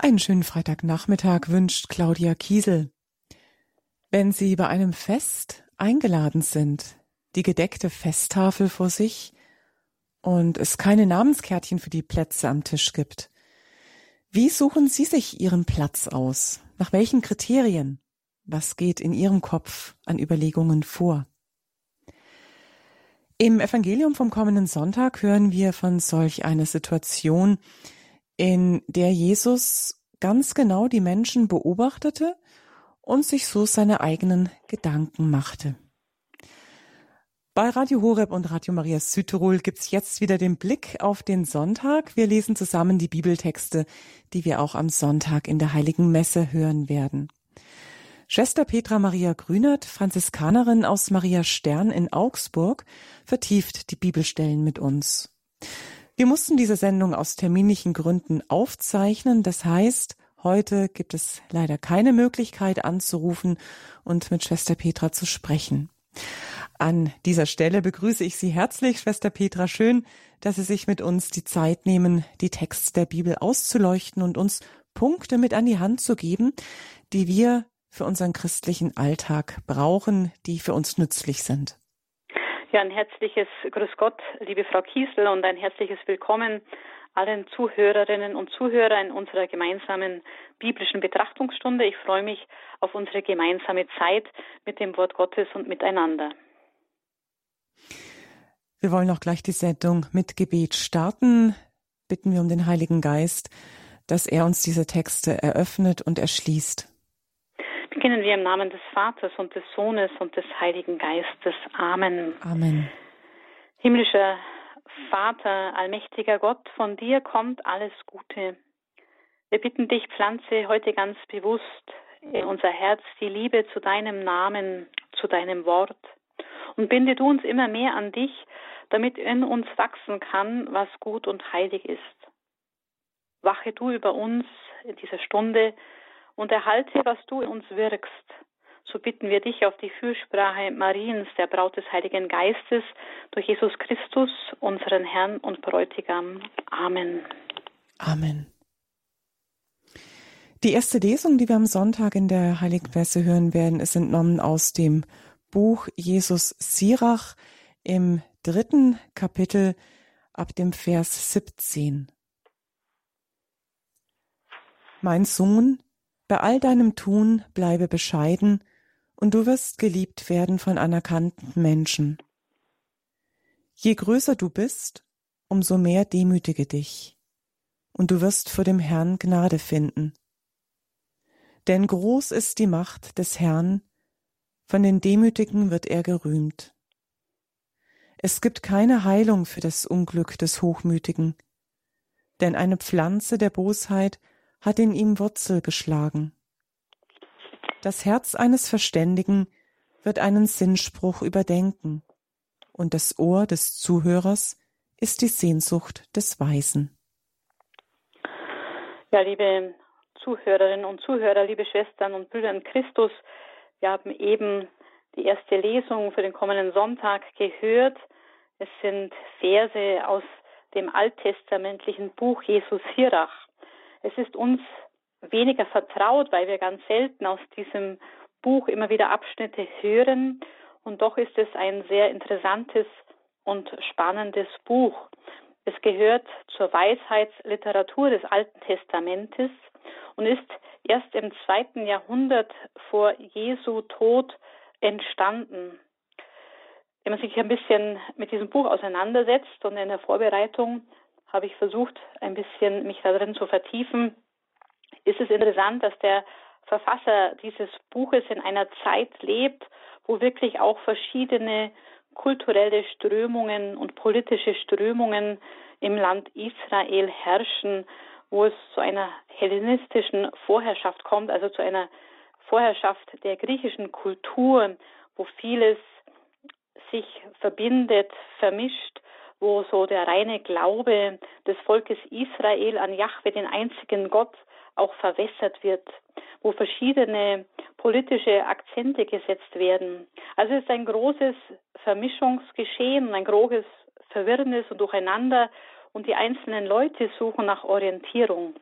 Einen schönen Freitagnachmittag wünscht Claudia Kiesel. Wenn Sie bei einem Fest eingeladen sind, die gedeckte Festtafel vor sich und es keine Namenskärtchen für die Plätze am Tisch gibt, wie suchen Sie sich Ihren Platz aus? Nach welchen Kriterien? Was geht in Ihrem Kopf an Überlegungen vor? Im Evangelium vom kommenden Sonntag hören wir von solch einer Situation, in der Jesus ganz genau die Menschen beobachtete und sich so seine eigenen Gedanken machte. Bei Radio Horeb und Radio Maria Südtirol gibt's jetzt wieder den Blick auf den Sonntag. Wir lesen zusammen die Bibeltexte, die wir auch am Sonntag in der Heiligen Messe hören werden. Schwester Petra Maria Grünert, Franziskanerin aus Maria Stern in Augsburg, vertieft die Bibelstellen mit uns. Wir mussten diese Sendung aus terminlichen Gründen aufzeichnen. Das heißt, heute gibt es leider keine Möglichkeit anzurufen und mit Schwester Petra zu sprechen. An dieser Stelle begrüße ich Sie herzlich, Schwester Petra. Schön, dass Sie sich mit uns die Zeit nehmen, die Texte der Bibel auszuleuchten und uns Punkte mit an die Hand zu geben, die wir für unseren christlichen Alltag brauchen, die für uns nützlich sind. Ja, ein herzliches Grüß Gott, liebe Frau Kiesel, und ein herzliches Willkommen allen Zuhörerinnen und Zuhörer in unserer gemeinsamen biblischen Betrachtungsstunde. Ich freue mich auf unsere gemeinsame Zeit mit dem Wort Gottes und miteinander. Wir wollen auch gleich die Sendung mit Gebet starten. Bitten wir um den Heiligen Geist, dass er uns diese Texte eröffnet und erschließt. Beginnen wir im Namen des Vaters und des Sohnes und des Heiligen Geistes. Amen. Amen. Himmlischer Vater, allmächtiger Gott, von dir kommt alles Gute. Wir bitten dich, pflanze heute ganz bewusst in unser Herz die Liebe zu deinem Namen, zu deinem Wort und binde du uns immer mehr an dich, damit in uns wachsen kann, was gut und heilig ist. Wache du über uns in dieser Stunde, und erhalte, was du uns wirkst. So bitten wir dich auf die Fürsprache Mariens, der Braut des Heiligen Geistes, durch Jesus Christus, unseren Herrn und Bräutigam. Amen. Amen. Die erste Lesung, die wir am Sonntag in der Heiligen Messe hören werden, ist entnommen aus dem Buch Jesus Sirach im dritten Kapitel ab dem Vers 17. Mein Sohn, bei all deinem Tun bleibe bescheiden, und du wirst geliebt werden von anerkannten Menschen. Je größer du bist, umso mehr demütige dich, und du wirst vor dem Herrn Gnade finden. Denn groß ist die Macht des Herrn, von den Demütigen wird er gerühmt. Es gibt keine Heilung für das Unglück des Hochmütigen, denn eine Pflanze der Bosheit hat in ihm Wurzel geschlagen. Das Herz eines Verständigen wird einen Sinnspruch überdenken, und das Ohr des Zuhörers ist die Sehnsucht des Weisen. Ja, liebe Zuhörerinnen und Zuhörer, liebe Schwestern und Brüder in Christus, wir haben eben die erste Lesung für den kommenden Sonntag gehört. Es sind Verse aus dem alttestamentlichen Buch Jesus Hirach. Es ist uns weniger vertraut, weil wir ganz selten aus diesem Buch immer wieder Abschnitte hören. Und doch ist es ein sehr interessantes und spannendes Buch. Es gehört zur Weisheitsliteratur des Alten Testamentes und ist erst im zweiten Jahrhundert vor Jesu Tod entstanden. Wenn man sich ein bisschen mit diesem Buch auseinandersetzt und in der Vorbereitung habe ich versucht, ein bisschen mich darin zu vertiefen, ist es interessant, dass der Verfasser dieses Buches in einer Zeit lebt, wo wirklich auch verschiedene kulturelle Strömungen und politische Strömungen im Land Israel herrschen, wo es zu einer hellenistischen Vorherrschaft kommt, also zu einer Vorherrschaft der griechischen Kultur, wo vieles sich verbindet, vermischt wo so der reine Glaube des Volkes Israel an Jahwe, den einzigen Gott, auch verwässert wird, wo verschiedene politische Akzente gesetzt werden. Also es ist ein großes Vermischungsgeschehen, ein großes Verwirrnis und Durcheinander und die einzelnen Leute suchen nach Orientierung.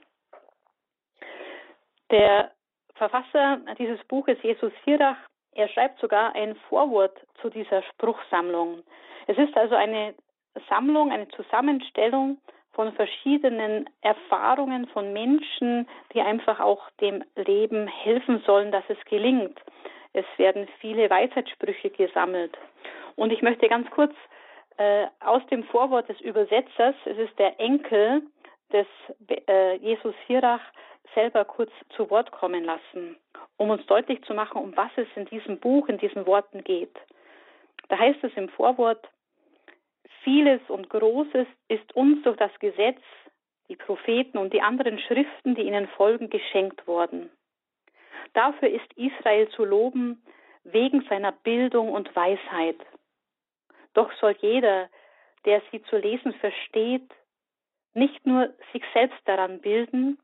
Der Verfasser dieses Buches, Jesus Hirach, er schreibt sogar ein Vorwort zu dieser Spruchsammlung. Es ist also eine Sammlung, eine Zusammenstellung von verschiedenen Erfahrungen von Menschen, die einfach auch dem Leben helfen sollen, dass es gelingt. Es werden viele Weisheitssprüche gesammelt. Und ich möchte ganz kurz äh, aus dem Vorwort des Übersetzers, es ist der Enkel des äh, Jesus Hirach, selber kurz zu Wort kommen lassen, um uns deutlich zu machen, um was es in diesem Buch, in diesen Worten geht. Da heißt es im Vorwort, vieles und Großes ist uns durch das Gesetz, die Propheten und die anderen Schriften, die ihnen folgen, geschenkt worden. Dafür ist Israel zu loben, wegen seiner Bildung und Weisheit. Doch soll jeder, der sie zu lesen versteht, nicht nur sich selbst daran bilden,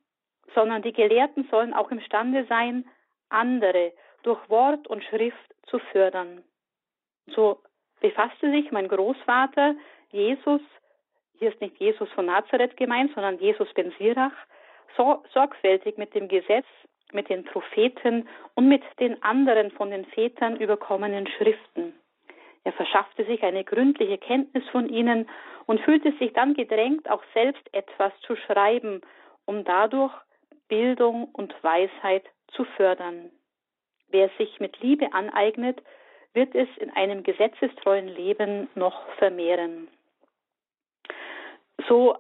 sondern die Gelehrten sollen auch imstande sein, andere durch Wort und Schrift zu fördern. So befasste sich mein Großvater Jesus, hier ist nicht Jesus von Nazareth gemeint, sondern Jesus ben Sirach, so sorgfältig mit dem Gesetz, mit den Propheten und mit den anderen von den Vätern überkommenen Schriften. Er verschaffte sich eine gründliche Kenntnis von ihnen und fühlte sich dann gedrängt, auch selbst etwas zu schreiben, um dadurch Bildung und Weisheit zu fördern. Wer sich mit Liebe aneignet, wird es in einem gesetzestreuen Leben noch vermehren. So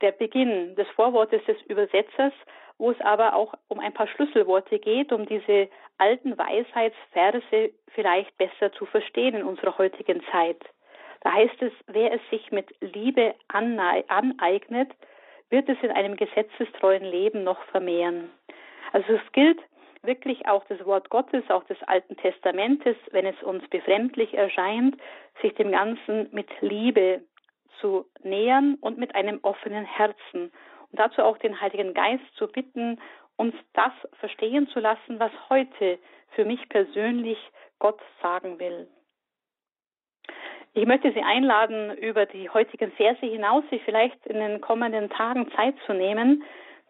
der Beginn des Vorwortes des Übersetzers, wo es aber auch um ein paar Schlüsselworte geht, um diese alten Weisheitsverse vielleicht besser zu verstehen in unserer heutigen Zeit. Da heißt es, wer es sich mit Liebe aneignet, wird es in einem gesetzestreuen Leben noch vermehren. Also es gilt wirklich auch das Wort Gottes, auch des Alten Testamentes, wenn es uns befremdlich erscheint, sich dem Ganzen mit Liebe zu nähern und mit einem offenen Herzen. Und dazu auch den Heiligen Geist zu bitten, uns das verstehen zu lassen, was heute für mich persönlich Gott sagen will. Ich möchte Sie einladen, über die heutigen Verse hinaus sich vielleicht in den kommenden Tagen Zeit zu nehmen,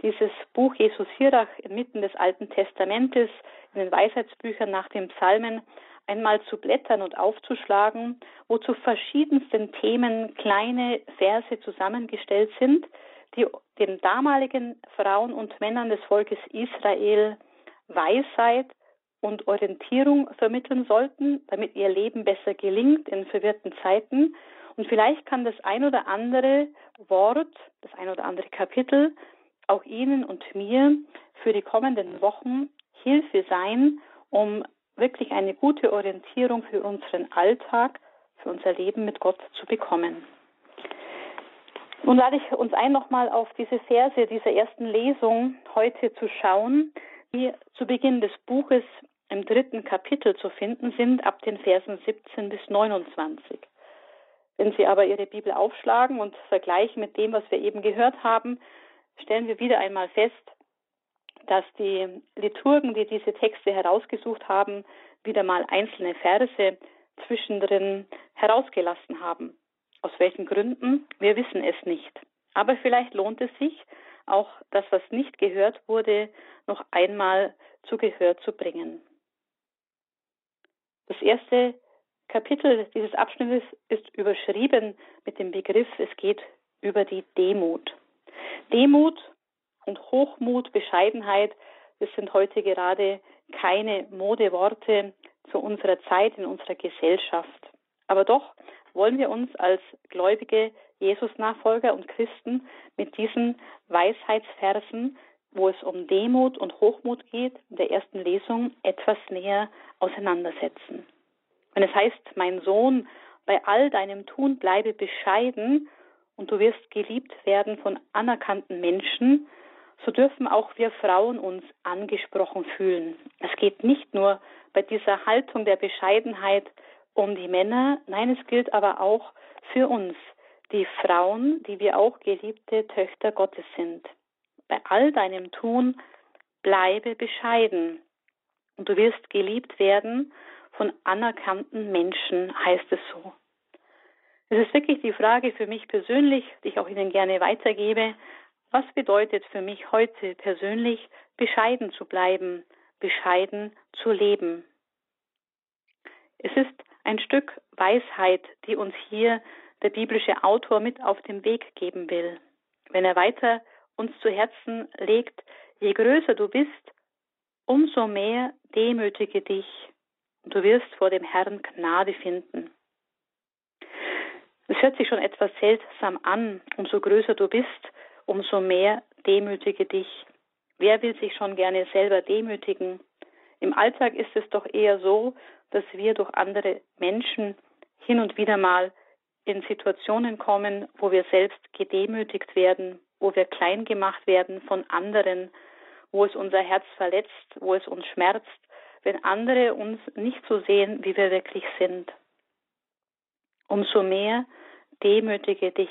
dieses Buch Jesus Hirach inmitten des Alten Testamentes, in den Weisheitsbüchern nach den Psalmen einmal zu blättern und aufzuschlagen, wo zu verschiedensten Themen kleine Verse zusammengestellt sind, die den damaligen Frauen und Männern des Volkes Israel Weisheit und Orientierung vermitteln sollten, damit ihr Leben besser gelingt in verwirrten Zeiten. Und vielleicht kann das ein oder andere Wort, das ein oder andere Kapitel auch Ihnen und mir für die kommenden Wochen Hilfe sein, um wirklich eine gute Orientierung für unseren Alltag, für unser Leben mit Gott zu bekommen. Nun lade ich uns ein, nochmal auf diese Verse dieser ersten Lesung heute zu schauen, die zu Beginn des Buches im dritten Kapitel zu finden sind, ab den Versen 17 bis 29. Wenn Sie aber Ihre Bibel aufschlagen und vergleichen mit dem, was wir eben gehört haben, stellen wir wieder einmal fest, dass die Liturgen, die diese Texte herausgesucht haben, wieder mal einzelne Verse zwischendrin herausgelassen haben. Aus welchen Gründen? Wir wissen es nicht. Aber vielleicht lohnt es sich, auch das, was nicht gehört wurde, noch einmal zu Gehör zu bringen. Das erste Kapitel dieses Abschnittes ist überschrieben mit dem Begriff, es geht über die Demut. Demut und Hochmut, Bescheidenheit, das sind heute gerade keine Modeworte zu unserer Zeit in unserer Gesellschaft. Aber doch wollen wir uns als gläubige Jesus-Nachfolger und Christen mit diesen Weisheitsversen, wo es um Demut und Hochmut geht, in der ersten Lesung etwas näher auseinandersetzen. Wenn es heißt, mein Sohn, bei all deinem Tun bleibe bescheiden und du wirst geliebt werden von anerkannten Menschen, so dürfen auch wir Frauen uns angesprochen fühlen. Es geht nicht nur bei dieser Haltung der Bescheidenheit um die Männer, nein, es gilt aber auch für uns, die Frauen, die wir auch geliebte Töchter Gottes sind. Bei all deinem Tun bleibe bescheiden und du wirst geliebt werden von anerkannten Menschen, heißt es so. Es ist wirklich die Frage für mich persönlich, die ich auch Ihnen gerne weitergebe, Was bedeutet für mich heute persönlich, bescheiden zu bleiben, bescheiden zu leben? Es ist ein Stück Weisheit, die uns hier der biblische Autor mit auf den Weg geben will. Wenn er weiter uns zu Herzen legt, je größer du bist, umso mehr demütige dich du wirst vor dem Herrn Gnade finden. Es hört sich schon etwas seltsam an, umso größer du bist, umso mehr demütige dich. Wer will sich schon gerne selber demütigen? Im Alltag ist es doch eher so, dass wir durch andere Menschen hin und wieder mal in Situationen kommen, wo wir selbst gedemütigt werden, wo wir klein gemacht werden von anderen, wo es unser Herz verletzt, wo es uns schmerzt, wenn andere uns nicht so sehen, wie wir wirklich sind. Umso mehr demütige dich.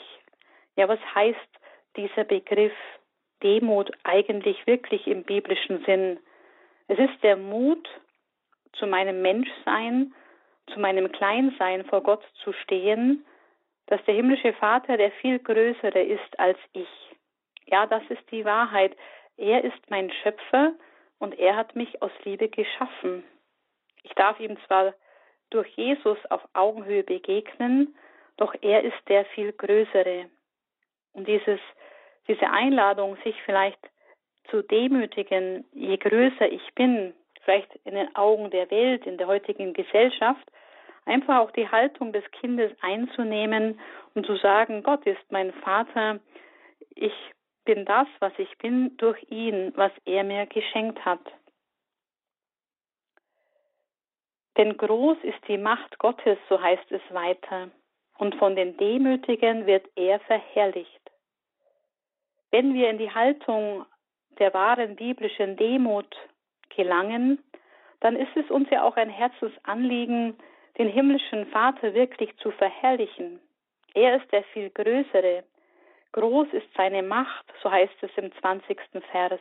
Ja, was heißt dieser Begriff Demut eigentlich wirklich im biblischen Sinn? Es ist der Mut, zu meinem Menschsein, zu meinem Kleinsein vor Gott zu stehen, dass der himmlische Vater der viel größere ist als ich. Ja, das ist die Wahrheit. Er ist mein Schöpfer und er hat mich aus Liebe geschaffen. Ich darf ihm zwar durch Jesus auf Augenhöhe begegnen, doch er ist der viel größere. Und dieses, diese Einladung, sich vielleicht zu demütigen, je größer ich bin, vielleicht in den Augen der Welt, in der heutigen Gesellschaft, einfach auch die Haltung des Kindes einzunehmen und zu sagen, Gott ist mein Vater, ich bin das, was ich bin, durch ihn, was er mir geschenkt hat. Denn groß ist die Macht Gottes, so heißt es weiter, und von den Demütigen wird er verherrlicht. Wenn wir in die Haltung der wahren biblischen Demut gelangen, dann ist es uns ja auch ein Herzensanliegen, den himmlischen Vater wirklich zu verherrlichen. Er ist der viel Größere. Groß ist seine Macht, so heißt es im 20. Vers.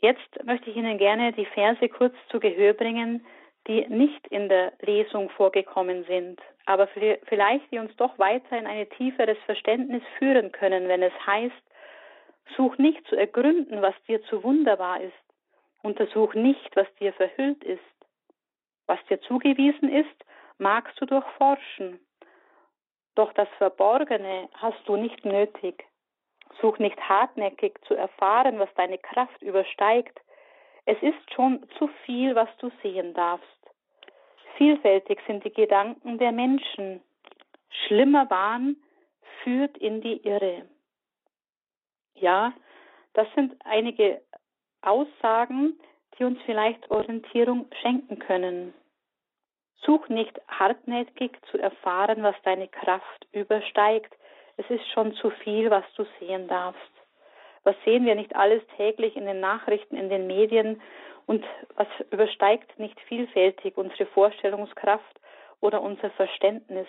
Jetzt möchte ich Ihnen gerne die Verse kurz zu Gehör bringen, die nicht in der Lesung vorgekommen sind, aber vielleicht die uns doch weiter in ein tieferes Verständnis führen können, wenn es heißt, such nicht zu ergründen, was dir zu wunderbar ist, untersuch nicht, was dir verhüllt ist. Was dir zugewiesen ist, magst du durchforschen, doch das Verborgene hast du nicht nötig. Such nicht hartnäckig zu erfahren, was deine Kraft übersteigt. Es ist schon zu viel, was du sehen darfst. Vielfältig sind die Gedanken der Menschen. Schlimmer Wahn führt in die Irre. Ja, das sind einige Aussagen, die uns vielleicht Orientierung schenken können. Such nicht hartnäckig zu erfahren, was deine Kraft übersteigt. Es ist schon zu viel, was du sehen darfst. Was sehen wir nicht alles täglich in den Nachrichten, in den Medien und was übersteigt nicht vielfältig unsere Vorstellungskraft oder unser Verständnis.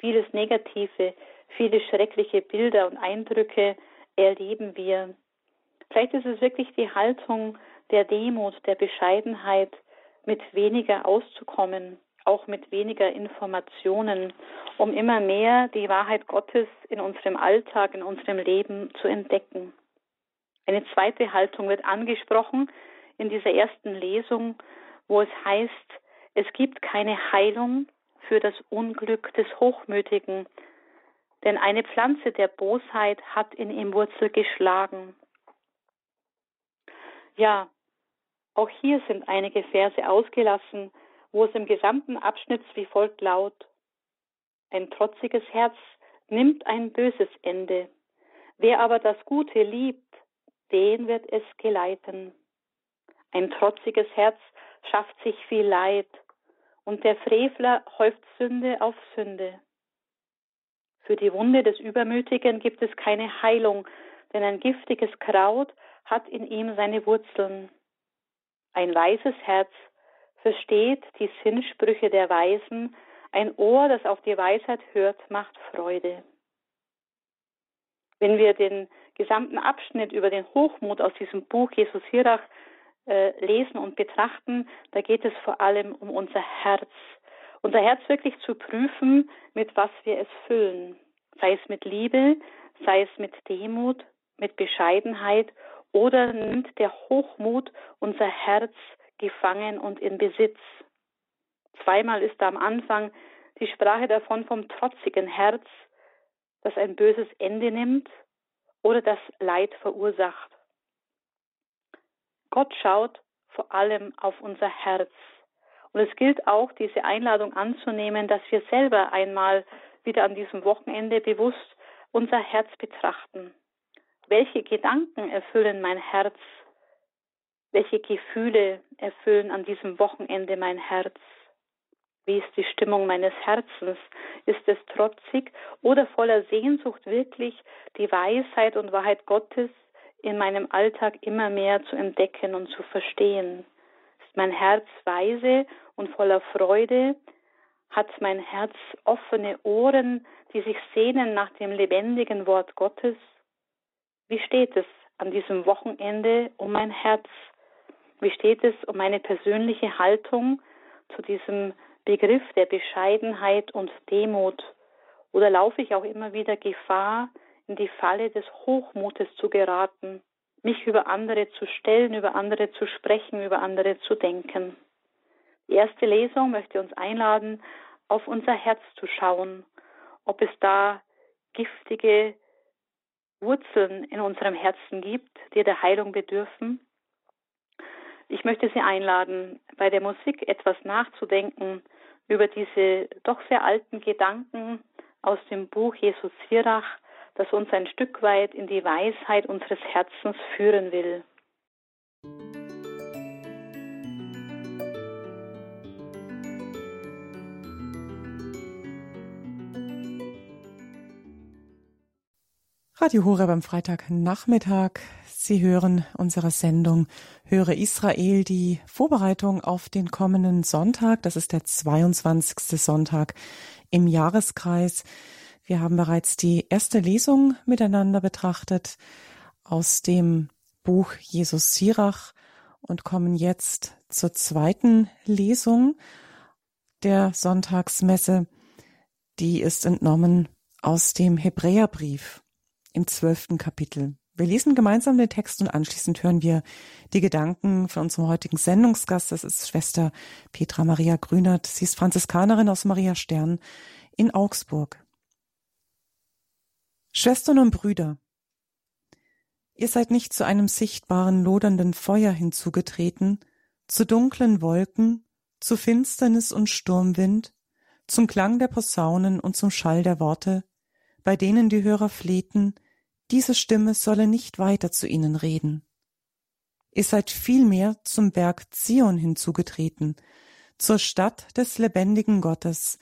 Vieles Negative, viele schreckliche Bilder und Eindrücke erleben wir. Vielleicht ist es wirklich die Haltung der Demut, der Bescheidenheit, mit weniger auszukommen, auch mit weniger Informationen, um immer mehr die Wahrheit Gottes in unserem Alltag, in unserem Leben zu entdecken. Eine zweite Haltung wird angesprochen in dieser ersten Lesung, wo es heißt, es gibt keine Heilung für das Unglück des Hochmütigen, denn eine Pflanze der Bosheit hat in ihm Wurzel geschlagen. Ja, auch hier sind einige Verse ausgelassen, wo es im gesamten Abschnitt wie folgt laut. Ein trotziges Herz nimmt ein böses Ende. Wer aber das Gute liebt, den wird es geleiten. Ein trotziges Herz schafft sich viel Leid, und der Frevler häuft Sünde auf Sünde. Für die Wunde des Übermütigen gibt es keine Heilung, denn ein giftiges Kraut hat in ihm seine Wurzeln. Ein weises Herz versteht die Sinnsprüche der Weisen, ein Ohr, das auf die Weisheit hört, macht Freude. Wenn wir den gesamten Abschnitt über den Hochmut aus diesem Buch Jesus Hirach äh, lesen und betrachten, da geht es vor allem um unser Herz. Unser Herz wirklich zu prüfen, mit was wir es füllen. Sei es mit Liebe, sei es mit Demut, mit Bescheidenheit oder nimmt der Hochmut unser Herz gefangen und in Besitz. Zweimal ist da am Anfang die Sprache davon vom trotzigen Herz, das ein böses Ende nimmt oder das Leid verursacht. Gott schaut vor allem auf unser Herz. Und es gilt auch, diese Einladung anzunehmen, dass wir selber einmal wieder an diesem Wochenende bewusst unser Herz betrachten. Welche Gedanken erfüllen mein Herz? Welche Gefühle erfüllen an diesem Wochenende mein Herz? Wie ist die Stimmung meines Herzens? Ist es trotzig oder voller Sehnsucht wirklich die Weisheit und Wahrheit Gottes in meinem Alltag immer mehr zu entdecken und zu verstehen? Ist mein Herz weise und voller Freude? Hat mein Herz offene Ohren, die sich sehnen nach dem lebendigen Wort Gottes? Wie steht es an diesem Wochenende um mein Herz? Wie steht es um meine persönliche Haltung zu diesem Begriff der Bescheidenheit und Demut? Oder laufe ich auch immer wieder Gefahr, in die Falle des Hochmutes zu geraten, mich über andere zu stellen, über andere zu sprechen, über andere zu denken? Die erste Lesung möchte uns einladen, auf unser Herz zu schauen, ob es da giftige Wurzeln in unserem Herzen gibt, die der Heilung bedürfen. Ich möchte Sie einladen, bei der Musik etwas nachzudenken über diese doch sehr alten Gedanken aus dem Buch Jesus Sirach, das uns ein Stück weit in die Weisheit unseres Herzens führen will. Radio Horeb am Freitagnachmittag. Sie hören unsere Sendung Höre Israel, die Vorbereitung auf den kommenden Sonntag. Das ist der 22. Sonntag im Jahreskreis. Wir haben bereits die erste Lesung miteinander betrachtet aus dem Buch Jesus Sirach und kommen jetzt zur zweiten Lesung der Sonntagsmesse. Die ist entnommen aus dem Hebräerbrief im zwölften Kapitel. Wir lesen gemeinsam den Text und anschließend hören wir die Gedanken von unserem heutigen Sendungsgast. Das ist Schwester Petra Maria Grünert. Sie ist Franziskanerin aus Maria Stern in Augsburg. Schwestern und Brüder, ihr seid nicht zu einem sichtbaren, lodernden Feuer hinzugetreten, zu dunklen Wolken, zu Finsternis und Sturmwind, zum Klang der Posaunen und zum Schall der Worte, bei denen die Hörer flehten, diese Stimme solle nicht weiter zu ihnen reden. Ihr seid vielmehr zum Berg Zion hinzugetreten, zur Stadt des lebendigen Gottes,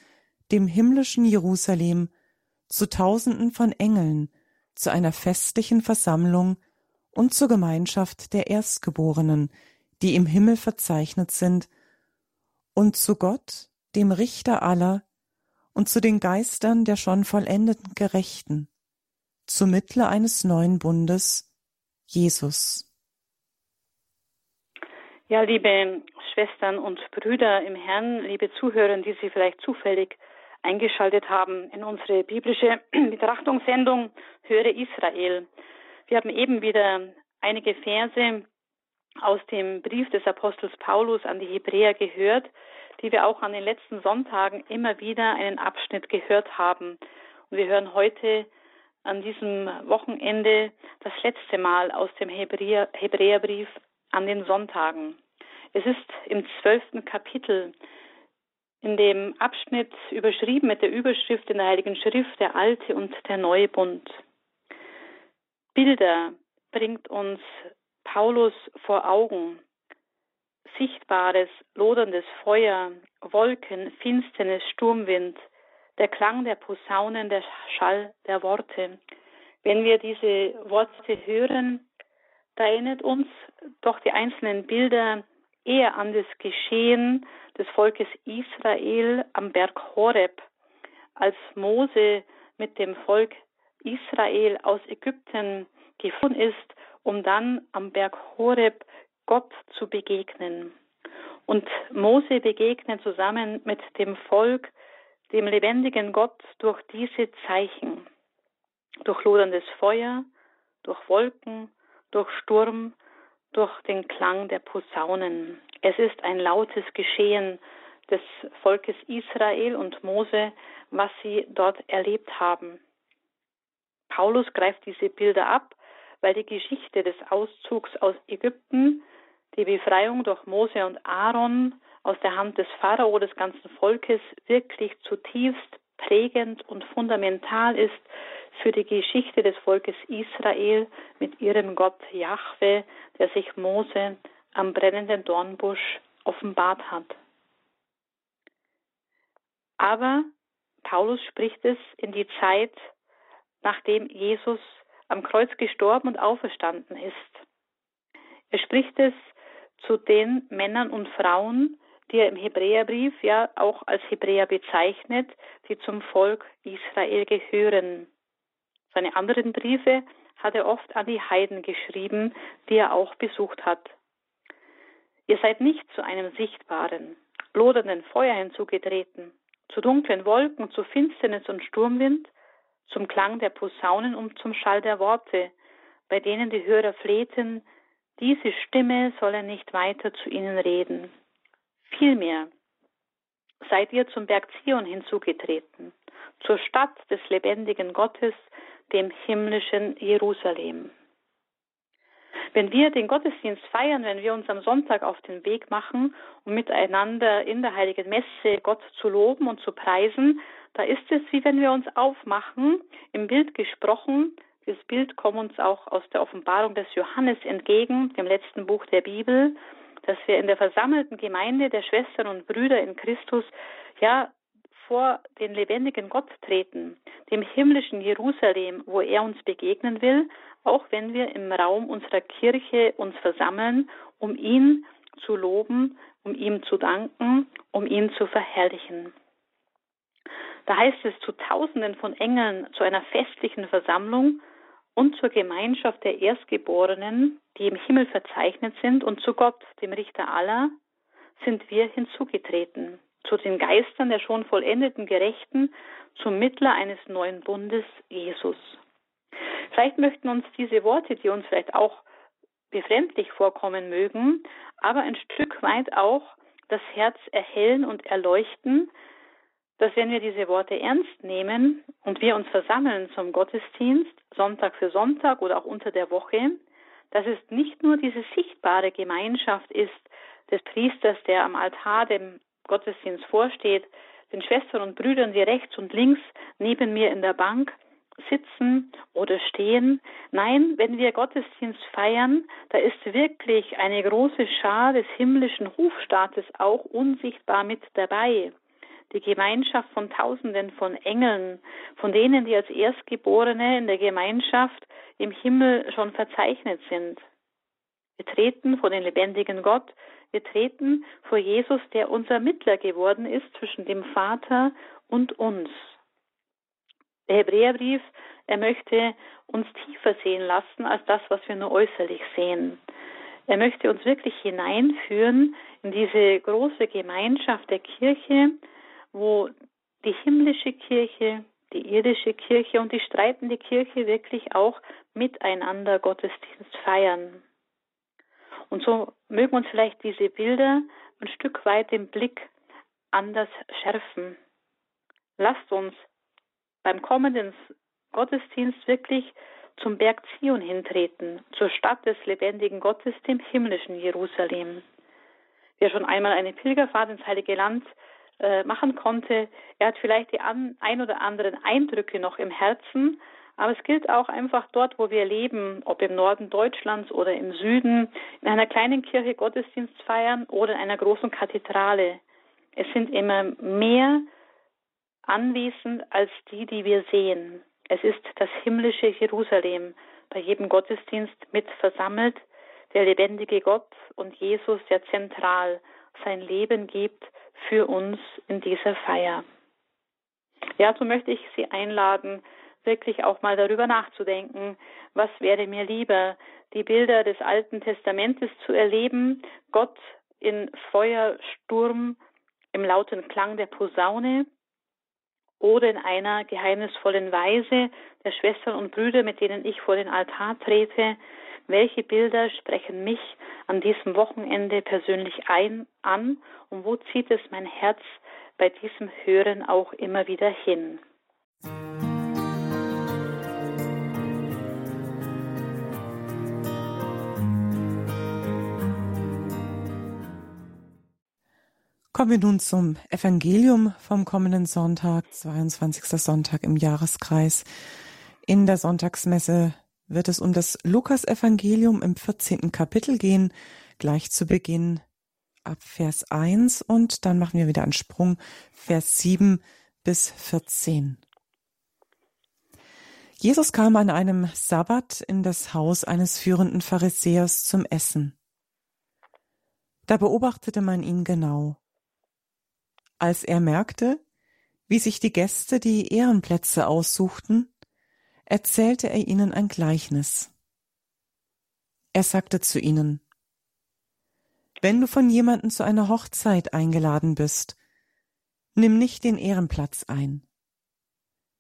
dem himmlischen Jerusalem, zu Tausenden von Engeln, zu einer festlichen Versammlung und zur Gemeinschaft der Erstgeborenen, die im Himmel verzeichnet sind, und zu Gott, dem Richter aller, und zu den Geistern der schon vollendeten Gerechten, zum Mittler eines neuen Bundes, Jesus. Ja, liebe Schwestern und Brüder im Herrn, liebe Zuhörer, die Sie vielleicht zufällig eingeschaltet haben in unsere biblische Betrachtungssendung Höre Israel. Wir haben eben wieder einige Verse aus dem Brief des Apostels Paulus an die Hebräer gehört, die wir auch an den letzten Sonntagen immer wieder einen Abschnitt gehört haben. Und wir hören heute an diesem Wochenende das letzte Mal aus dem Hebräer, Hebräerbrief an den Sonntagen. Es ist im zwölften Kapitel in dem Abschnitt überschrieben mit der Überschrift in der Heiligen Schrift der alte und der neue Bund. Bilder bringt uns Paulus vor Augen sichtbares, loderndes Feuer, Wolken, Finsternis, Sturmwind, der Klang der Posaunen, der Schall der Worte. Wenn wir diese Worte hören, da erinnert uns doch die einzelnen Bilder eher an das Geschehen des Volkes Israel am Berg Horeb, als Mose mit dem Volk Israel aus Ägypten gefunden ist, um dann am Berg Horeb Gott zu begegnen. Und Mose begegnet zusammen mit dem Volk dem lebendigen Gott durch diese Zeichen. durch loderndes Feuer, durch Wolken, durch Sturm, durch den Klang der Posaunen. Es ist ein lautes Geschehen des Volkes Israel und Mose, was sie dort erlebt haben. Paulus greift diese Bilder ab, weil die Geschichte des Auszugs aus Ägypten, die Befreiung durch Mose und Aaron aus der Hand des Pharao des ganzen Volkes wirklich zutiefst prägend und fundamental ist für die Geschichte des Volkes Israel mit ihrem Gott Jahwe, der sich Mose am brennenden Dornbusch offenbart hat. Aber Paulus spricht es in die Zeit, nachdem Jesus am Kreuz gestorben und auferstanden ist. Er spricht es zu den Männern und Frauen, die er im Hebräerbrief ja auch als Hebräer bezeichnet, die zum Volk Israel gehören. Seine anderen Briefe hat er oft an die Heiden geschrieben, die er auch besucht hat. Ihr seid nicht zu einem sichtbaren, lodernden Feuer hinzugetreten, zu dunklen Wolken, zu Finsternis und Sturmwind, zum Klang der Posaunen und zum Schall der Worte, bei denen die Hörer flehten, diese Stimme solle nicht weiter zu ihnen reden. Vielmehr seid ihr zum Berg Zion hinzugetreten, zur Stadt des lebendigen Gottes, dem himmlischen Jerusalem. Wenn wir den Gottesdienst feiern, wenn wir uns am Sonntag auf den Weg machen, um miteinander in der heiligen Messe Gott zu loben und zu preisen, da ist es wie wenn wir uns aufmachen, im Bild gesprochen, das Bild kommt uns auch aus der Offenbarung des Johannes entgegen, dem letzten Buch der Bibel, dass wir in der versammelten Gemeinde der Schwestern und Brüder in Christus ja vor den lebendigen Gott treten, dem himmlischen Jerusalem, wo er uns begegnen will, auch wenn wir im Raum unserer Kirche uns versammeln, um ihn zu loben, um ihm zu danken, um ihn zu verherrlichen. Da heißt es zu Tausenden von Engeln zu einer festlichen Versammlung und zur Gemeinschaft der Erstgeborenen, die im Himmel verzeichnet sind, und zu Gott, dem Richter aller, sind wir hinzugetreten, zu den Geistern der schon vollendeten Gerechten, zum Mittler eines neuen Bundes, Jesus. Vielleicht möchten uns diese Worte, die uns vielleicht auch befremdlich vorkommen mögen, aber ein Stück weit auch das Herz erhellen und erleuchten, dass wenn wir diese Worte ernst nehmen und wir uns versammeln zum Gottesdienst, Sonntag für Sonntag oder auch unter der Woche, dass es nicht nur diese sichtbare Gemeinschaft ist des Priesters, der am Altar dem Gottesdienst vorsteht, den Schwestern und Brüdern, die rechts und links neben mir in der Bank sitzen oder stehen. Nein, wenn wir Gottesdienst feiern, da ist wirklich eine große Schar des himmlischen Hofstaates auch unsichtbar mit dabei die Gemeinschaft von Tausenden von Engeln, von denen, die als Erstgeborene in der Gemeinschaft im Himmel schon verzeichnet sind. Wir treten vor den lebendigen Gott, wir treten vor Jesus, der unser Mittler geworden ist zwischen dem Vater und uns. Der Hebräerbrief, er möchte uns tiefer sehen lassen als das, was wir nur äußerlich sehen. Er möchte uns wirklich hineinführen in diese große Gemeinschaft der Kirche, wo die himmlische Kirche, die irdische Kirche und die streitende Kirche wirklich auch miteinander Gottesdienst feiern. Und so mögen uns vielleicht diese Bilder ein Stück weit den Blick anders schärfen. Lasst uns beim kommenden Gottesdienst wirklich zum Berg Zion hintreten, zur Stadt des lebendigen Gottes, dem himmlischen Jerusalem. Wer schon einmal eine Pilgerfahrt ins Heilige Land äh, machen konnte. Er hat vielleicht die an, ein oder anderen Eindrücke noch im Herzen, aber es gilt auch einfach dort, wo wir leben, ob im Norden Deutschlands oder im Süden, in einer kleinen Kirche Gottesdienst feiern oder in einer großen Kathedrale. Es sind immer mehr anwesend als die, die wir sehen. Es ist das himmlische Jerusalem bei jedem Gottesdienst mit versammelt, der lebendige Gott und Jesus, der zentral sein Leben gibt für uns in dieser Feier. Ja, so möchte ich Sie einladen, wirklich auch mal darüber nachzudenken, was wäre mir lieber, die Bilder des Alten Testamentes zu erleben, Gott in Feuer, Sturm, im lauten Klang der Posaune, oder in einer geheimnisvollen Weise der Schwestern und Brüder, mit denen ich vor den Altar trete, welche Bilder sprechen mich an diesem Wochenende persönlich ein, an und wo zieht es mein Herz bei diesem Hören auch immer wieder hin? Kommen wir nun zum Evangelium vom kommenden Sonntag, 22. Sonntag im Jahreskreis. In der Sonntagsmesse wird es um das Lukas-Evangelium im 14. Kapitel gehen, gleich zu Beginn ab Vers 1 und dann machen wir wieder einen Sprung, Vers 7 bis 14. Jesus kam an einem Sabbat in das Haus eines führenden Pharisäers zum Essen. Da beobachtete man ihn genau. Als er merkte, wie sich die Gäste die Ehrenplätze aussuchten, erzählte er ihnen ein Gleichnis. Er sagte zu ihnen, Wenn du von jemandem zu einer Hochzeit eingeladen bist, nimm nicht den Ehrenplatz ein,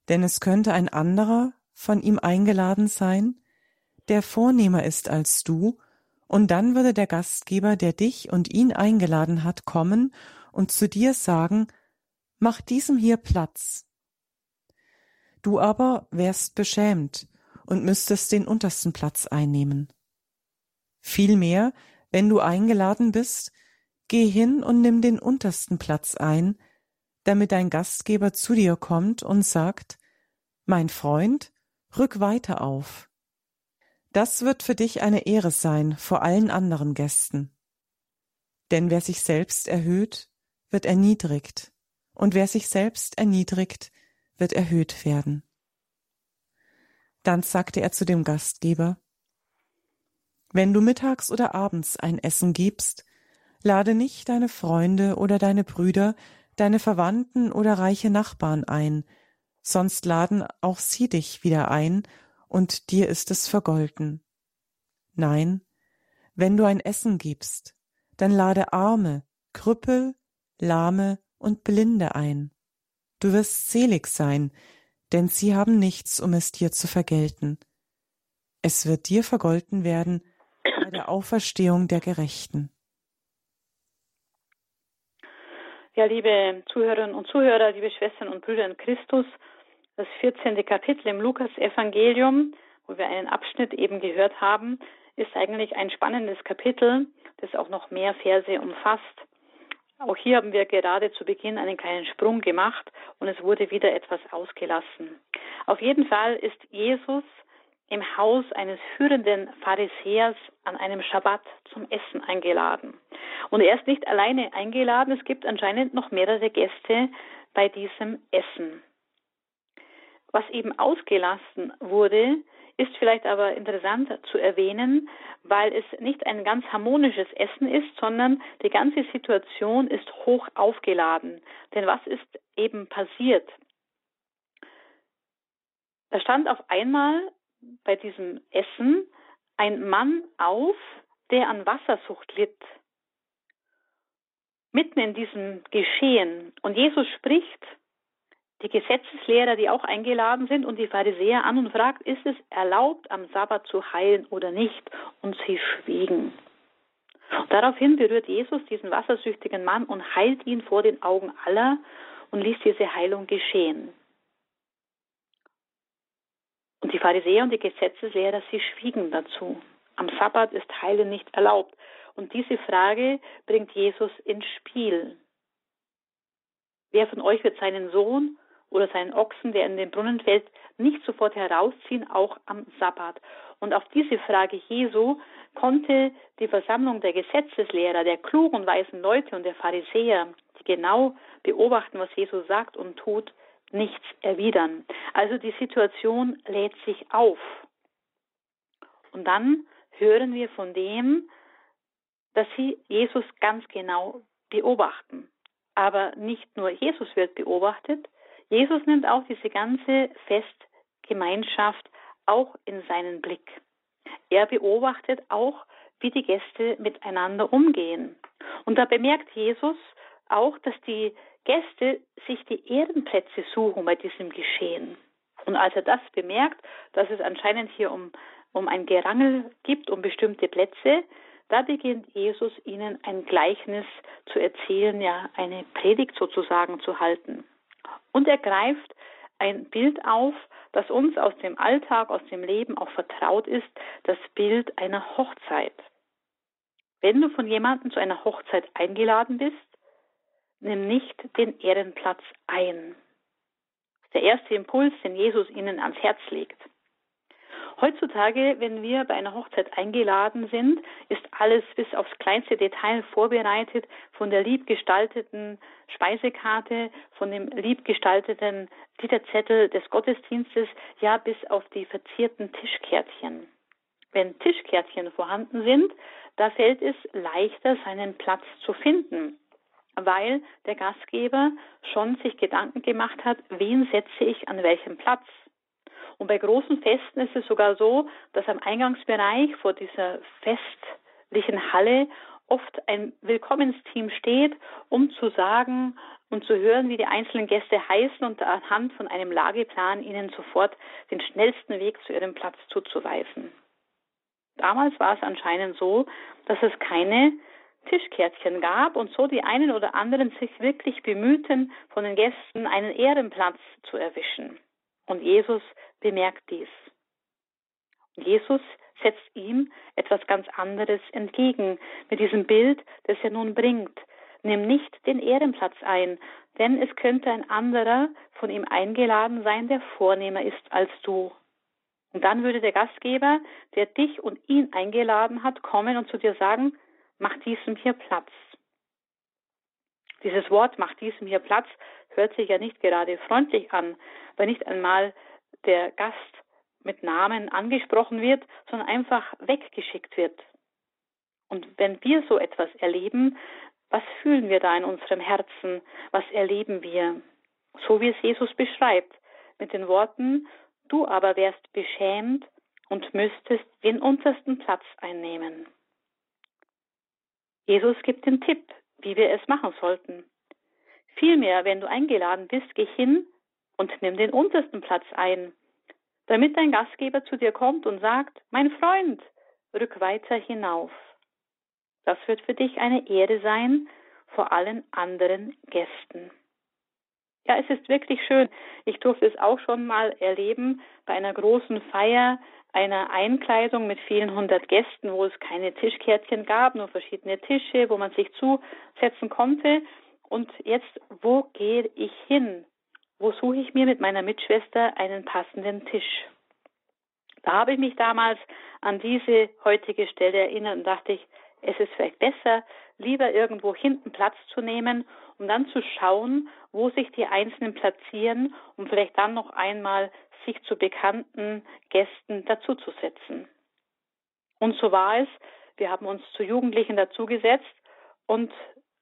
denn es könnte ein anderer von ihm eingeladen sein, der vornehmer ist als du, und dann würde der Gastgeber, der dich und ihn eingeladen hat, kommen und zu dir sagen, mach diesem hier Platz. Du aber wärst beschämt und müsstest den untersten Platz einnehmen. Vielmehr, wenn du eingeladen bist, geh hin und nimm den untersten Platz ein, damit dein Gastgeber zu dir kommt und sagt, mein Freund, rück weiter auf. Das wird für dich eine Ehre sein vor allen anderen Gästen. Denn wer sich selbst erhöht, wird erniedrigt, und wer sich selbst erniedrigt, wird erhöht werden. Dann sagte er zu dem Gastgeber, Wenn du mittags oder abends ein Essen gibst, lade nicht deine Freunde oder deine Brüder, deine Verwandten oder reiche Nachbarn ein, sonst laden auch sie dich wieder ein, und dir ist es vergolten. Nein, wenn du ein Essen gibst, dann lade Arme, Krüppel, Lahme und Blinde ein. Du wirst selig sein, denn sie haben nichts, um es dir zu vergelten. Es wird dir vergolten werden bei der Auferstehung der Gerechten. Ja, liebe Zuhörerinnen und Zuhörer, liebe Schwestern und Brüder in Christus, das 14. Kapitel im Lukas-Evangelium, wo wir einen Abschnitt eben gehört haben, ist eigentlich ein spannendes Kapitel, das auch noch mehr Verse umfasst. Auch hier haben wir gerade zu Beginn einen kleinen Sprung gemacht und es wurde wieder etwas ausgelassen. Auf jeden Fall ist Jesus im Haus eines führenden Pharisäers an einem Schabbat zum Essen eingeladen. Und er ist nicht alleine eingeladen, es gibt anscheinend noch mehrere Gäste bei diesem Essen. Was eben ausgelassen wurde, ist vielleicht aber interessant zu erwähnen, weil es nicht ein ganz harmonisches Essen ist, sondern die ganze Situation ist hoch aufgeladen. Denn was ist eben passiert? Da stand auf einmal bei diesem Essen ein Mann auf, der an Wassersucht litt. Mitten in diesem Geschehen. Und Jesus spricht die Gesetzeslehrer, die auch eingeladen sind, und die Pharisäer an und fragt, ist es erlaubt, am Sabbat zu heilen oder nicht? Und sie schwiegen. daraufhin berührt Jesus diesen wassersüchtigen Mann und heilt ihn vor den Augen aller und ließ diese Heilung geschehen. Und die Pharisäer und die Gesetzeslehrer, sie schwiegen dazu. Am Sabbat ist Heilen nicht erlaubt. Und diese Frage bringt Jesus ins Spiel. Wer von euch wird seinen Sohn oder seinen Ochsen, der in den Brunnen fällt, nicht sofort herausziehen, auch am Sabbat. Und auf diese Frage Jesu konnte die Versammlung der Gesetzeslehrer, der klugen und weisen Leute und der Pharisäer, die genau beobachten, was Jesus sagt und tut, nichts erwidern. Also die Situation lädt sich auf. Und dann hören wir von dem, dass sie Jesus ganz genau beobachten. Aber nicht nur Jesus wird beobachtet, Jesus nimmt auch diese ganze Festgemeinschaft auch in seinen Blick. Er beobachtet auch, wie die Gäste miteinander umgehen. Und da bemerkt Jesus auch, dass die Gäste sich die Ehrenplätze suchen bei diesem Geschehen. Und als er das bemerkt, dass es anscheinend hier um, um ein Gerangel gibt, um bestimmte Plätze, da beginnt Jesus ihnen ein Gleichnis zu erzählen, ja eine Predigt sozusagen zu halten. Und er greift ein Bild auf, das uns aus dem Alltag, aus dem Leben auch vertraut ist, das Bild einer Hochzeit. Wenn du von jemandem zu einer Hochzeit eingeladen bist, nimm nicht den Ehrenplatz ein. Der erste Impuls, den Jesus ihnen ans Herz legt. Heutzutage, wenn wir bei einer Hochzeit eingeladen sind, ist alles bis aufs kleinste Detail vorbereitet, von der liebgestalteten Speisekarte, von dem liebgestalteten Liederzettel des Gottesdienstes, ja bis auf die verzierten Tischkärtchen. Wenn Tischkärtchen vorhanden sind, da fällt es leichter, seinen Platz zu finden, weil der Gastgeber schon sich Gedanken gemacht hat, wen setze ich an welchem Platz. Und bei großen Festen ist es sogar so, dass am Eingangsbereich vor dieser festlichen Halle oft ein Willkommensteam steht, um zu sagen und zu hören, wie die einzelnen Gäste heißen und anhand von einem Lageplan ihnen sofort den schnellsten Weg zu ihrem Platz zuzuweisen. Damals war es anscheinend so, dass es keine Tischkärtchen gab und so die einen oder anderen sich wirklich bemühten, von den Gästen einen Ehrenplatz zu erwischen. Und Jesus bemerkt dies. Und Jesus setzt ihm etwas ganz anderes entgegen mit diesem Bild, das er nun bringt. Nimm nicht den Ehrenplatz ein, denn es könnte ein anderer von ihm eingeladen sein, der vornehmer ist als du. Und dann würde der Gastgeber, der dich und ihn eingeladen hat, kommen und zu dir sagen, mach diesem hier Platz. Dieses Wort mach diesem hier Platz hört sich ja nicht gerade freundlich an, weil nicht einmal der Gast mit Namen angesprochen wird, sondern einfach weggeschickt wird. Und wenn wir so etwas erleben, was fühlen wir da in unserem Herzen? Was erleben wir? So wie es Jesus beschreibt, mit den Worten, du aber wärst beschämt und müsstest den untersten Platz einnehmen. Jesus gibt den Tipp, wie wir es machen sollten. Vielmehr, wenn du eingeladen bist, geh hin und nimm den untersten Platz ein, damit dein Gastgeber zu dir kommt und sagt, mein Freund, rück weiter hinauf. Das wird für dich eine Ehre sein vor allen anderen Gästen. Ja, es ist wirklich schön. Ich durfte es auch schon mal erleben bei einer großen Feier, einer Einkleidung mit vielen hundert Gästen, wo es keine Tischkärtchen gab, nur verschiedene Tische, wo man sich zusetzen konnte. Und jetzt, wo gehe ich hin? Wo suche ich mir mit meiner Mitschwester einen passenden Tisch? Da habe ich mich damals an diese heutige Stelle erinnert und dachte ich, es ist vielleicht besser, lieber irgendwo hinten Platz zu nehmen, um dann zu schauen, wo sich die Einzelnen platzieren, um vielleicht dann noch einmal sich zu bekannten Gästen dazuzusetzen. Und so war es. Wir haben uns zu Jugendlichen dazugesetzt und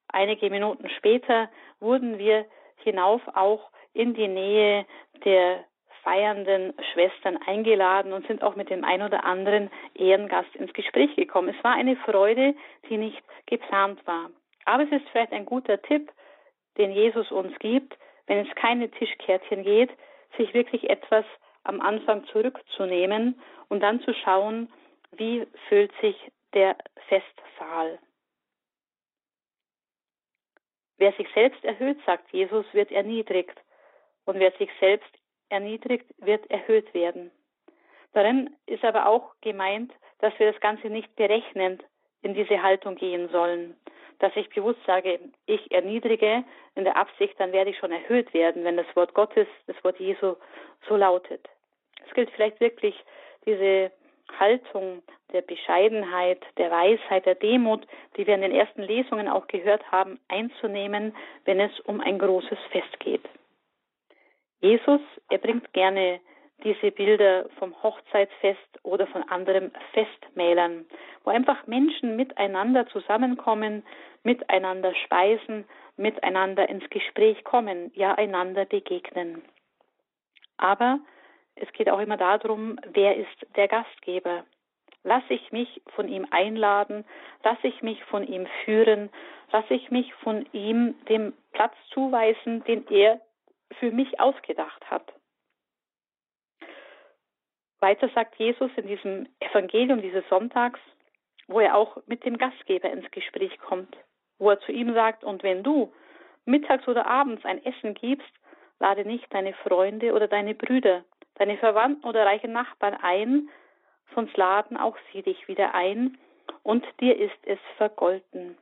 Einige Minuten später wurden wir hinauf auch in die Nähe der feiernden Schwestern eingeladen und sind auch mit dem ein oder anderen Ehrengast ins Gespräch gekommen. Es war eine Freude, die nicht geplant war. Aber es ist vielleicht ein guter Tipp, den Jesus uns gibt, wenn es keine Tischkärtchen geht, sich wirklich etwas am Anfang zurückzunehmen und dann zu schauen, wie füllt sich der Festsaal. Wer sich selbst erhöht, sagt Jesus, wird erniedrigt. Und wer sich selbst erniedrigt, wird erhöht werden. Darin ist aber auch gemeint, dass wir das Ganze nicht berechnend in diese Haltung gehen sollen. Dass ich bewusst sage, ich erniedrige in der Absicht, dann werde ich schon erhöht werden, wenn das Wort Gottes, das Wort Jesu so lautet. Es gilt vielleicht wirklich diese Haltung der Bescheidenheit, der Weisheit, der Demut, die wir in den ersten Lesungen auch gehört haben, einzunehmen, wenn es um ein großes Fest geht. Jesus, er bringt gerne diese Bilder vom Hochzeitsfest oder von anderen Festmälern, wo einfach Menschen miteinander zusammenkommen, miteinander speisen, miteinander ins Gespräch kommen, ja einander begegnen. Aber es geht auch immer darum, wer ist der Gastgeber. Lass ich mich von ihm einladen, lass ich mich von ihm führen, lass ich mich von ihm dem Platz zuweisen, den er für mich ausgedacht hat. Weiter sagt Jesus in diesem Evangelium dieses Sonntags, wo er auch mit dem Gastgeber ins Gespräch kommt, wo er zu ihm sagt, und wenn du mittags oder abends ein Essen gibst, lade nicht deine Freunde oder deine Brüder, deine Verwandten oder reiche Nachbarn ein, sonst laden auch sie dich wieder ein, und dir ist es vergolten.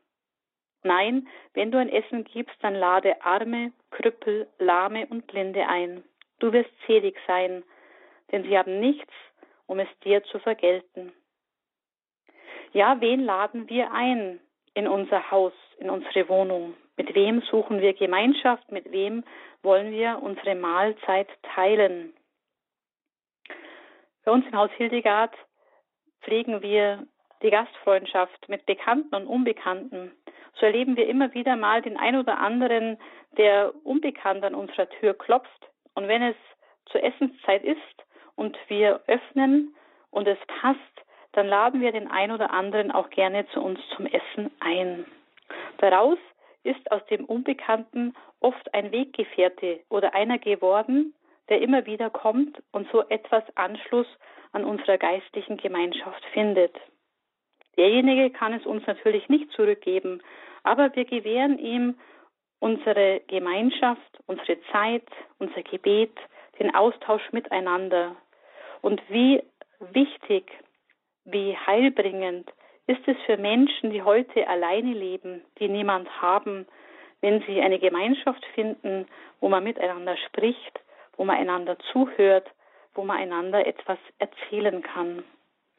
Nein, wenn du ein Essen gibst, dann lade Arme, Krüppel, Lahme und Blinde ein. Du wirst selig sein, denn sie haben nichts, um es dir zu vergelten. Ja, wen laden wir ein in unser Haus, in unsere Wohnung? Mit wem suchen wir Gemeinschaft? Mit wem wollen wir unsere Mahlzeit teilen? Bei uns im Haus Hildegard pflegen wir die Gastfreundschaft mit Bekannten und Unbekannten. So erleben wir immer wieder mal den ein oder anderen, der unbekannt an unserer Tür klopft. Und wenn es zur Essenszeit ist, und wir öffnen und es passt, dann laden wir den ein oder anderen auch gerne zu uns zum Essen ein. Daraus ist aus dem Unbekannten oft ein Weggefährte oder einer geworden, der immer wieder kommt und so etwas Anschluss an unserer geistlichen Gemeinschaft findet. Derjenige kann es uns natürlich nicht zurückgeben, aber wir gewähren ihm unsere Gemeinschaft, unsere Zeit, unser Gebet, den Austausch miteinander. Und wie wichtig, wie heilbringend ist es für Menschen, die heute alleine leben, die niemand haben, wenn sie eine Gemeinschaft finden, wo man miteinander spricht, wo man einander zuhört, wo man einander etwas erzählen kann.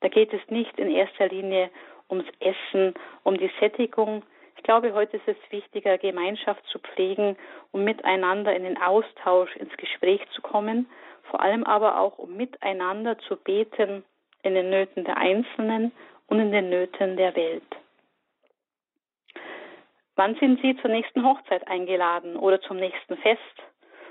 Da geht es nicht in erster Linie ums Essen, um die Sättigung. Ich glaube, heute ist es wichtiger, Gemeinschaft zu pflegen, um miteinander in den Austausch, ins Gespräch zu kommen vor allem aber auch um miteinander zu beten in den Nöten der Einzelnen und in den Nöten der Welt. Wann sind Sie zur nächsten Hochzeit eingeladen oder zum nächsten Fest?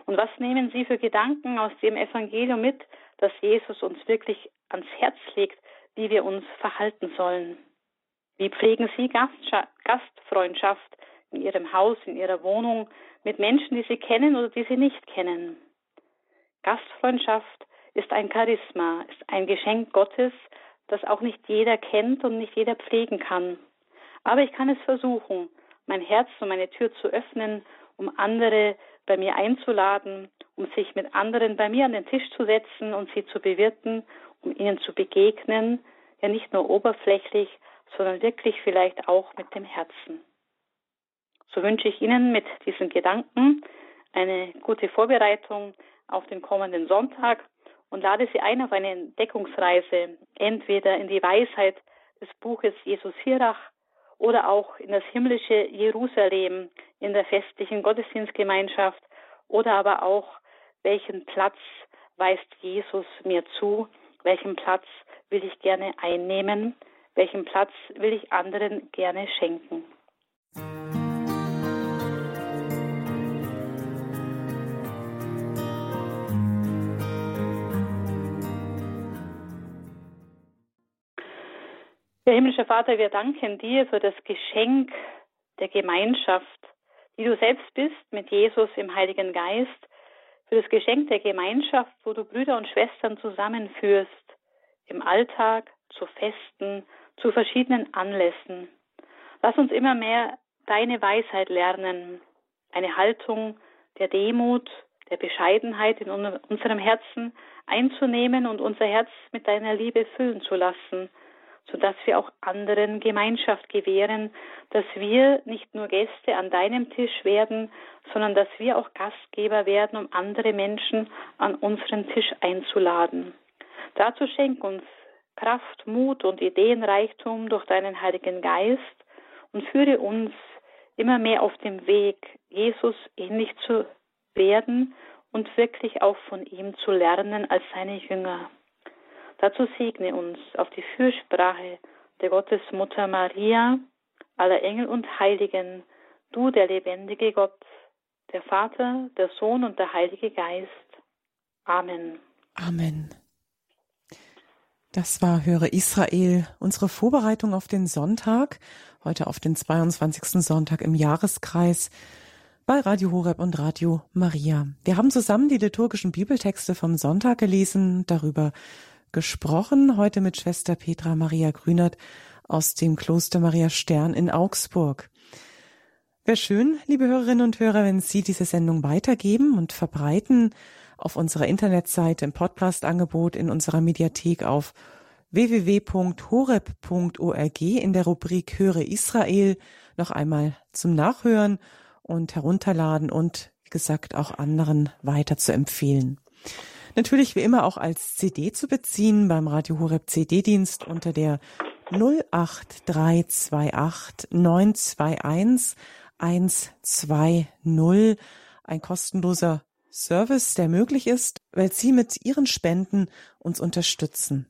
Und was nehmen Sie für Gedanken aus dem Evangelium mit, dass Jesus uns wirklich ans Herz legt, wie wir uns verhalten sollen? Wie pflegen Sie Gastfreundschaft in Ihrem Haus, in Ihrer Wohnung mit Menschen, die Sie kennen oder die Sie nicht kennen? Gastfreundschaft ist ein Charisma, ist ein Geschenk Gottes, das auch nicht jeder kennt und nicht jeder pflegen kann. Aber ich kann es versuchen, mein Herz und meine Tür zu öffnen, um andere bei mir einzuladen, um sich mit anderen bei mir an den Tisch zu setzen und sie zu bewirten, um ihnen zu begegnen, ja nicht nur oberflächlich, sondern wirklich vielleicht auch mit dem Herzen. So wünsche ich Ihnen mit diesen Gedanken eine gute Vorbereitung auf den kommenden Sonntag und lade Sie ein auf eine Entdeckungsreise, entweder in die Weisheit des Buches Jesus Hirach oder auch in das himmlische Jerusalem in der festlichen Gottesdienstgemeinschaft oder aber auch, welchen Platz weist Jesus mir zu, welchen Platz will ich gerne einnehmen, welchen Platz will ich anderen gerne schenken. Ja, himmlischer Vater, wir danken dir für das Geschenk der Gemeinschaft, die du selbst bist mit Jesus im Heiligen Geist, für das Geschenk der Gemeinschaft, wo du Brüder und Schwestern zusammenführst, im Alltag, zu Festen, zu verschiedenen Anlässen. Lass uns immer mehr deine Weisheit lernen, eine Haltung der Demut, der Bescheidenheit in unserem Herzen einzunehmen und unser Herz mit deiner Liebe füllen zu lassen – sodass wir auch anderen Gemeinschaft gewähren, dass wir nicht nur Gäste an deinem Tisch werden, sondern dass wir auch Gastgeber werden, um andere Menschen an unseren Tisch einzuladen. Dazu schenk uns Kraft, Mut und Ideenreichtum durch deinen Heiligen Geist und führe uns immer mehr auf dem Weg, Jesus ähnlich zu werden und wirklich auch von ihm zu lernen als seine Jünger. Dazu segne uns auf die Fürsprache der Gottesmutter Maria, aller Engel und Heiligen, du der lebendige Gott, der Vater, der Sohn und der Heilige Geist. Amen. Amen. Das war Höre Israel, unsere Vorbereitung auf den Sonntag, heute auf den 22. Sonntag im Jahreskreis bei Radio Horeb und Radio Maria. Wir haben zusammen die liturgischen Bibeltexte vom Sonntag gelesen, darüber gesprochen, heute mit Schwester Petra Maria Grünert aus dem Kloster Maria Stern in Augsburg. Wäre schön, liebe Hörerinnen und Hörer, wenn Sie diese Sendung weitergeben und verbreiten auf unserer Internetseite im Podcast-Angebot in unserer Mediathek auf www.horeb.org in der Rubrik Höre Israel noch einmal zum Nachhören und herunterladen und wie gesagt auch anderen weiter zu empfehlen. Natürlich wie immer auch als CD zu beziehen beim Radio Horeb CD-Dienst unter der 08328 921 120 ein kostenloser Service, der möglich ist, weil Sie mit Ihren Spenden uns unterstützen.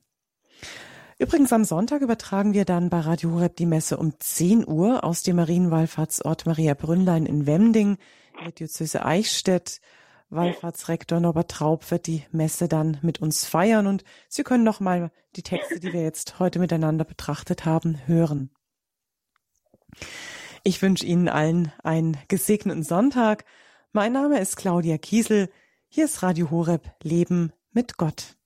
Übrigens am Sonntag übertragen wir dann bei Radio Horeb die Messe um 10 Uhr aus dem Marienwallfahrtsort Maria Brünnlein in Wemding in der Diözese Eichstätt. Wallfahrtsrektor Norbert Traub wird die Messe dann mit uns feiern und Sie können noch mal die Texte, die wir jetzt heute miteinander betrachtet haben, hören. Ich wünsche Ihnen allen einen gesegneten Sonntag. Mein Name ist Claudia Kiesel. Hier ist Radio Horeb Leben mit Gott.